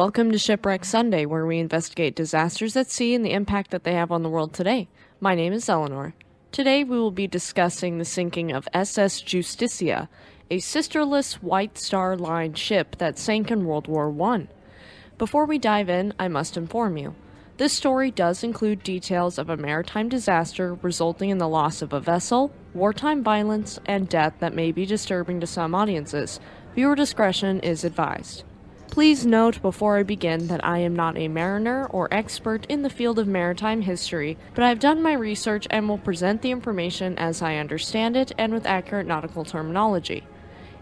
Welcome to Shipwreck Sunday, where we investigate disasters at sea and the impact that they have on the world today. My name is Eleanor. Today we will be discussing the sinking of SS Justicia, a sisterless White Star Line ship that sank in World War I. Before we dive in, I must inform you. This story does include details of a maritime disaster resulting in the loss of a vessel, wartime violence, and death that may be disturbing to some audiences. Viewer discretion is advised. Please note before I begin that I am not a mariner or expert in the field of maritime history, but I have done my research and will present the information as I understand it and with accurate nautical terminology.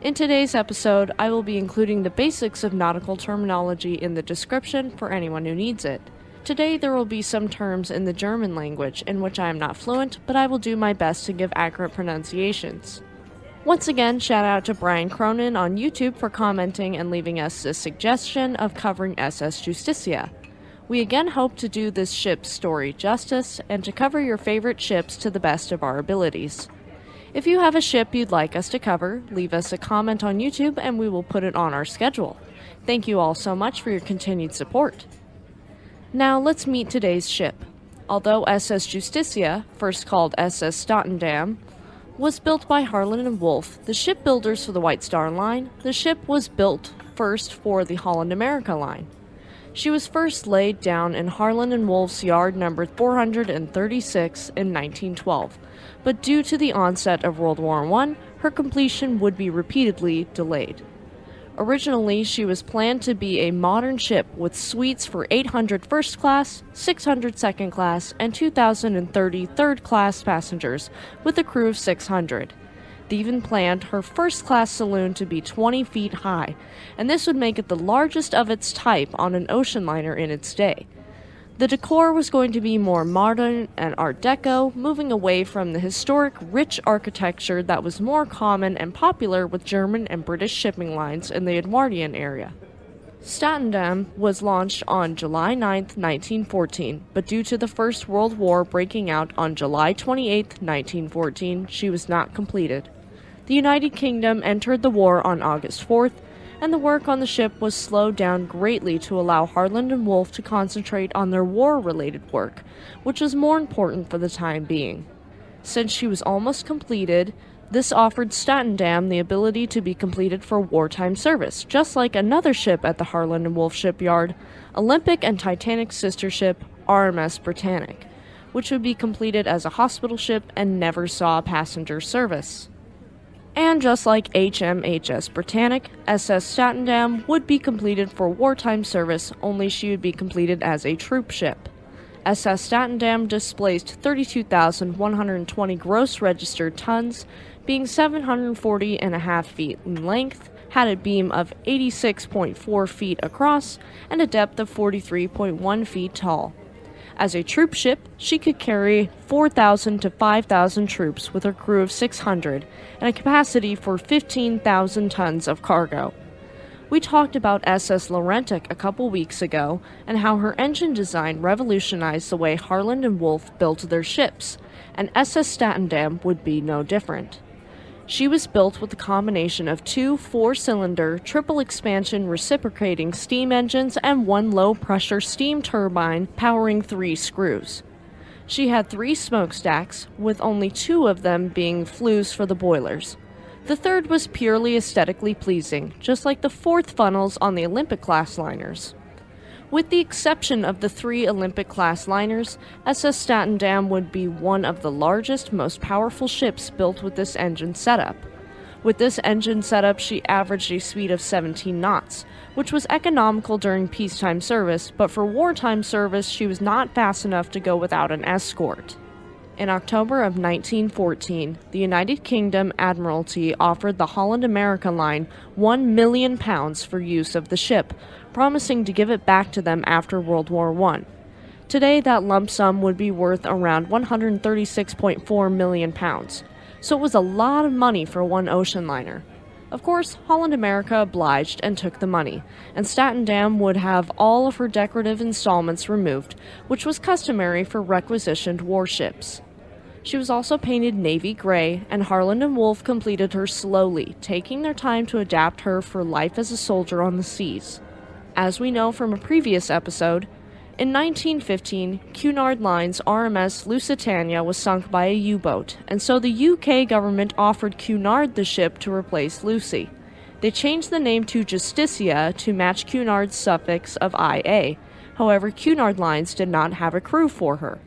In today's episode, I will be including the basics of nautical terminology in the description for anyone who needs it. Today, there will be some terms in the German language in which I am not fluent, but I will do my best to give accurate pronunciations. Once again, shout out to Brian Cronin on YouTube for commenting and leaving us a suggestion of covering SS Justicia. We again hope to do this ship's story justice and to cover your favorite ships to the best of our abilities. If you have a ship you'd like us to cover, leave us a comment on YouTube and we will put it on our schedule. Thank you all so much for your continued support. Now let's meet today's ship. Although SS Justicia, first called SS Statendam, was built by Harland and Wolff, the shipbuilders for the White Star Line, the ship was built first for the Holland America Line. She was first laid down in Harland and Wolff's yard number 436 in 1912 but due to the onset of World War I, her completion would be repeatedly delayed. Originally, she was planned to be a modern ship with suites for 800 first class, 600 second class, and 2,030 third class passengers, with a crew of 600. They even planned her first class saloon to be 20 feet high, and this would make it the largest of its type on an ocean liner in its day. The decor was going to be more modern and Art Deco, moving away from the historic, rich architecture that was more common and popular with German and British shipping lines in the Edwardian area. Statendam was launched on July 9, 1914, but due to the First World War breaking out on July 28, 1914, she was not completed. The United Kingdom entered the war on August 4th, and the work on the ship was slowed down greatly to allow Harland and Wolff to concentrate on their war related work, which was more important for the time being. Since she was almost completed, this offered Statendam the ability to be completed for wartime service, just like another ship at the Harland and Wolff shipyard, Olympic and Titanic sister ship RMS Britannic, which would be completed as a hospital ship and never saw passenger service. And just like HMHS Britannic, SS Statendam would be completed for wartime service, only she would be completed as a troop ship. SS Statendam displaced 32,120 gross registered tons, being 740 and a half feet in length, had a beam of 86.4 feet across, and a depth of 43.1 feet tall. As a troop ship, she could carry 4,000 to 5,000 troops with a crew of 600 and a capacity for 15,000 tons of cargo. We talked about SS Laurentic a couple weeks ago and how her engine design revolutionized the way Harland and Wolff built their ships, and SS Statendam would be no different. She was built with a combination of two four cylinder, triple expansion reciprocating steam engines and one low pressure steam turbine powering three screws. She had three smokestacks, with only two of them being flues for the boilers. The third was purely aesthetically pleasing, just like the fourth funnels on the Olympic class liners. With the exception of the three Olympic class liners, SS Statendam would be one of the largest, most powerful ships built with this engine setup. With this engine setup, she averaged a speed of 17 knots, which was economical during peacetime service, but for wartime service, she was not fast enough to go without an escort. In October of 1914, the United Kingdom Admiralty offered the Holland America Line 1 million pounds for use of the ship, promising to give it back to them after World War I. Today, that lump sum would be worth around 136.4 million pounds, so it was a lot of money for one ocean liner. Of course, Holland America obliged and took the money, and Statendam would have all of her decorative installments removed, which was customary for requisitioned warships. She was also painted navy gray, and Harland and Wolff completed her slowly, taking their time to adapt her for life as a soldier on the seas. As we know from a previous episode, in 1915, Cunard Line's RMS Lusitania was sunk by a U boat, and so the UK government offered Cunard the ship to replace Lucy. They changed the name to Justicia to match Cunard's suffix of IA. However, Cunard Lines did not have a crew for her.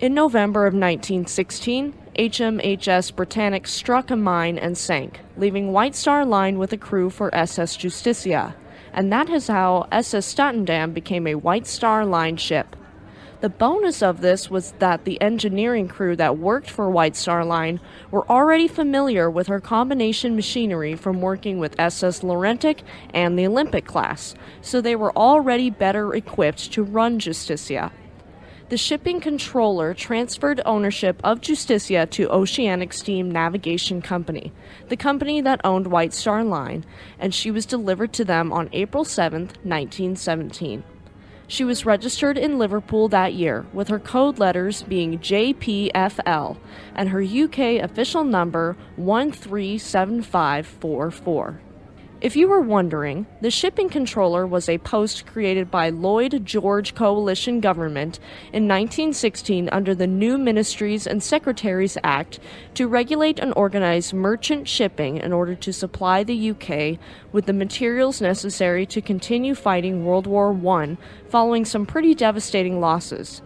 In November of 1916, HMHS Britannic struck a mine and sank, leaving White Star Line with a crew for SS Justicia, and that is how SS Statendam became a White Star Line ship. The bonus of this was that the engineering crew that worked for White Star Line were already familiar with her combination machinery from working with SS Laurentic and the Olympic class, so they were already better equipped to run Justicia the shipping controller transferred ownership of Justicia to Oceanic Steam Navigation Company, the company that owned White Star Line, and she was delivered to them on April 7, 1917. She was registered in Liverpool that year, with her code letters being JPFL and her UK official number 137544. If you were wondering, the shipping controller was a post created by Lloyd George coalition government in 1916 under the New Ministries and Secretaries Act to regulate and organize merchant shipping in order to supply the UK with the materials necessary to continue fighting World War I following some pretty devastating losses.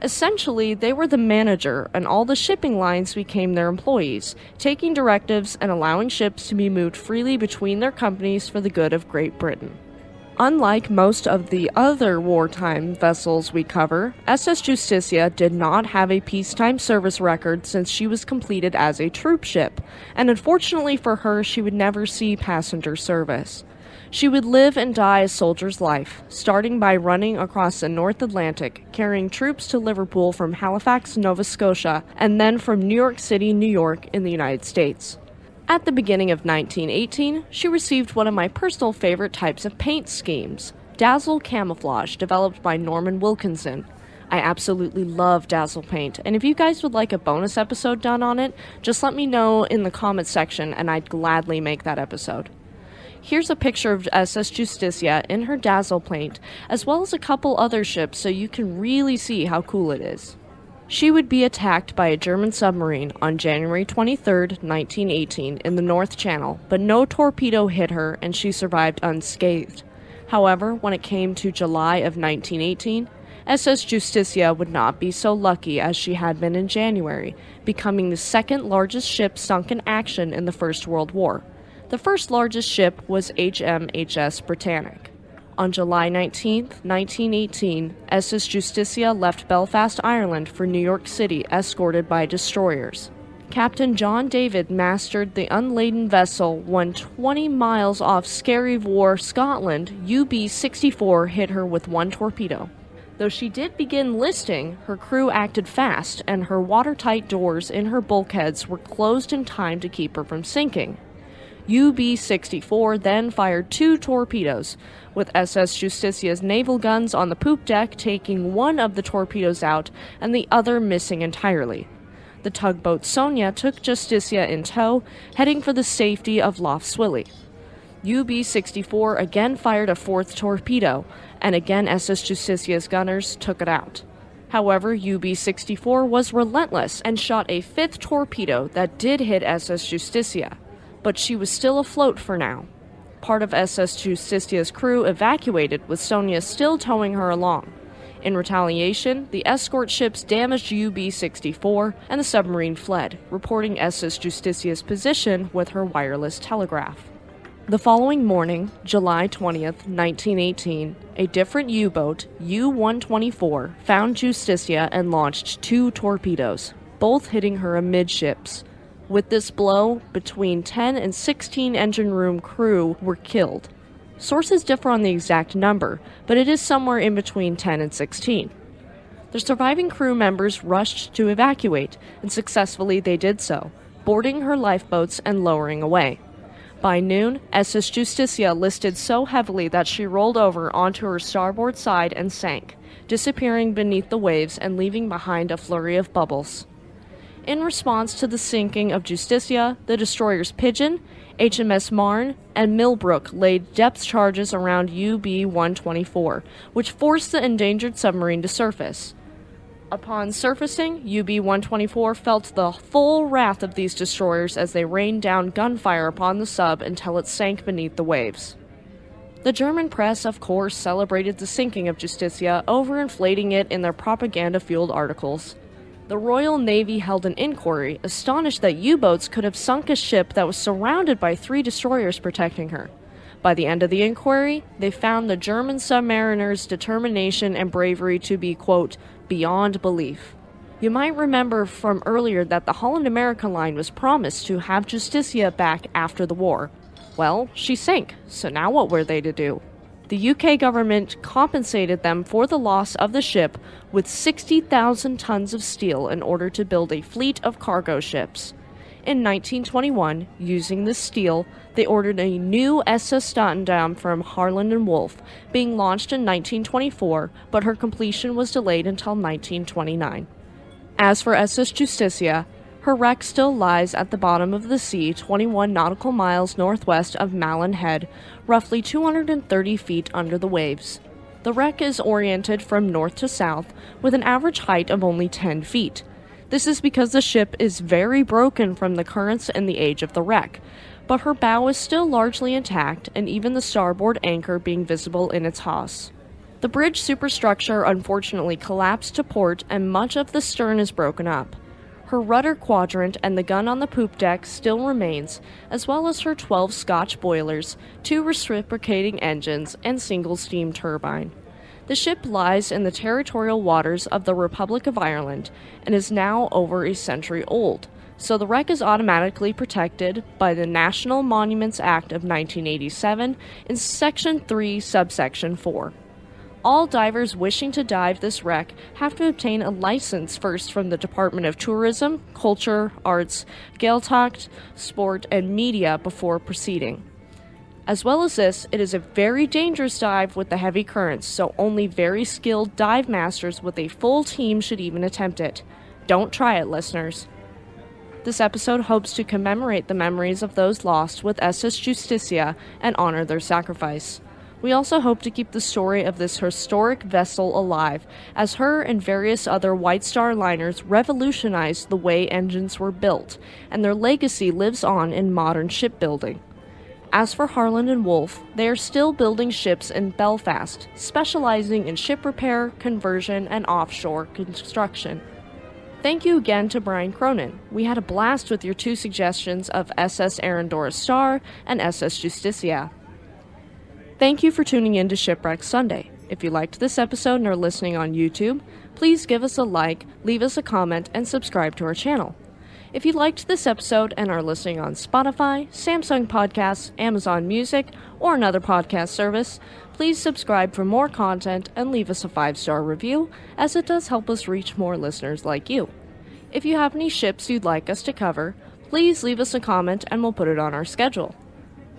Essentially, they were the manager, and all the shipping lines became their employees, taking directives and allowing ships to be moved freely between their companies for the good of Great Britain. Unlike most of the other wartime vessels we cover, SS Justicia did not have a peacetime service record since she was completed as a troop ship, and unfortunately for her, she would never see passenger service. She would live and die a soldier's life, starting by running across the North Atlantic, carrying troops to Liverpool from Halifax, Nova Scotia, and then from New York City, New York, in the United States. At the beginning of 1918, she received one of my personal favorite types of paint schemes Dazzle Camouflage, developed by Norman Wilkinson. I absolutely love Dazzle Paint, and if you guys would like a bonus episode done on it, just let me know in the comments section and I'd gladly make that episode. Here's a picture of uh, SS Justicia in her dazzle paint, as well as a couple other ships so you can really see how cool it is. She would be attacked by a German submarine on January 23, 1918, in the North Channel, but no torpedo hit her and she survived unscathed. However, when it came to July of 1918, SS Justicia would not be so lucky as she had been in January, becoming the second largest ship sunk in action in the First World War. The first largest ship was HMHS Britannic. On July 19, 1918, SS Justicia left Belfast, Ireland for New York City escorted by destroyers. Captain John David mastered the unladen vessel when 20 miles off Skerryvore, Scotland, UB 64 hit her with one torpedo. Though she did begin listing, her crew acted fast and her watertight doors in her bulkheads were closed in time to keep her from sinking. UB 64 then fired two torpedoes, with SS Justicia's naval guns on the poop deck taking one of the torpedoes out and the other missing entirely. The tugboat Sonia took Justicia in tow, heading for the safety of Lough Swilly. UB 64 again fired a fourth torpedo, and again SS Justicia's gunners took it out. However, UB 64 was relentless and shot a fifth torpedo that did hit SS Justicia but she was still afloat for now. Part of SS Justicia's crew evacuated, with Sonia still towing her along. In retaliation, the escort ships damaged UB 64 and the submarine fled, reporting SS Justicia's position with her wireless telegraph. The following morning, July 20th, 1918, a different U boat, U 124, found Justicia and launched two torpedoes, both hitting her amidships, with this blow, between 10 and 16 engine room crew were killed. Sources differ on the exact number, but it is somewhere in between 10 and 16. The surviving crew members rushed to evacuate, and successfully they did so, boarding her lifeboats and lowering away. By noon, SS Justicia listed so heavily that she rolled over onto her starboard side and sank, disappearing beneath the waves and leaving behind a flurry of bubbles. In response to the sinking of Justicia, the destroyers Pigeon, HMS Marne and Millbrook laid depth charges around UB 124, which forced the endangered submarine to surface. Upon surfacing, UB 124 felt the full wrath of these destroyers as they rained down gunfire upon the sub until it sank beneath the waves. The German press, of course, celebrated the sinking of Justicia, overinflating it in their propaganda fueled articles. The Royal Navy held an inquiry, astonished that U boats could have sunk a ship that was surrounded by three destroyers protecting her. By the end of the inquiry, they found the German submariners' determination and bravery to be, quote, beyond belief. You might remember from earlier that the Holland America line was promised to have Justicia back after the war, well, she sank, so now what were they to do? The UK government compensated them for the loss of the ship with 60,000 tons of steel in order to build a fleet of cargo ships. In 1921, using this steel, they ordered a new SS Statendam from Harland and Wolff, being launched in 1924, but her completion was delayed until 1929. As for SS Justicia, her wreck still lies at the bottom of the sea, 21 nautical miles northwest of Malin Head, roughly 230 feet under the waves. The wreck is oriented from north to south, with an average height of only 10 feet. This is because the ship is very broken from the currents and the age of the wreck, but her bow is still largely intact, and even the starboard anchor being visible in its hawse. The bridge superstructure unfortunately collapsed to port, and much of the stern is broken up. Her rudder quadrant and the gun on the poop deck still remains, as well as her 12 Scotch boilers, two reciprocating engines, and single steam turbine. The ship lies in the territorial waters of the Republic of Ireland and is now over a century old, so the wreck is automatically protected by the National Monuments Act of 1987 in Section 3, Subsection 4 all divers wishing to dive this wreck have to obtain a license first from the Department of Tourism, Culture, Arts, Gaeltacht, Sport, and Media before proceeding. As well as this, it is a very dangerous dive with the heavy currents, so only very skilled dive masters with a full team should even attempt it. Don't try it, listeners. This episode hopes to commemorate the memories of those lost with SS Justicia and honor their sacrifice. We also hope to keep the story of this historic vessel alive, as her and various other White Star liners revolutionized the way engines were built, and their legacy lives on in modern shipbuilding. As for Harland and Wolff, they are still building ships in Belfast, specializing in ship repair, conversion, and offshore construction. Thank you again to Brian Cronin. We had a blast with your two suggestions of SS Arandora Star and SS Justicia. Thank you for tuning in to Shipwreck Sunday. If you liked this episode and are listening on YouTube, please give us a like, leave us a comment, and subscribe to our channel. If you liked this episode and are listening on Spotify, Samsung Podcasts, Amazon Music, or another podcast service, please subscribe for more content and leave us a five star review, as it does help us reach more listeners like you. If you have any ships you'd like us to cover, please leave us a comment and we'll put it on our schedule.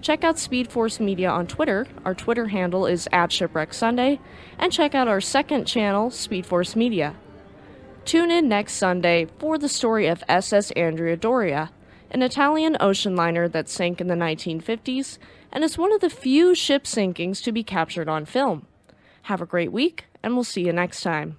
Check out Speed Force Media on Twitter. Our Twitter handle is at Shipwreck Sunday. And check out our second channel, Speed Force Media. Tune in next Sunday for the story of SS Andrea Doria, an Italian ocean liner that sank in the 1950s and is one of the few ship sinkings to be captured on film. Have a great week, and we'll see you next time.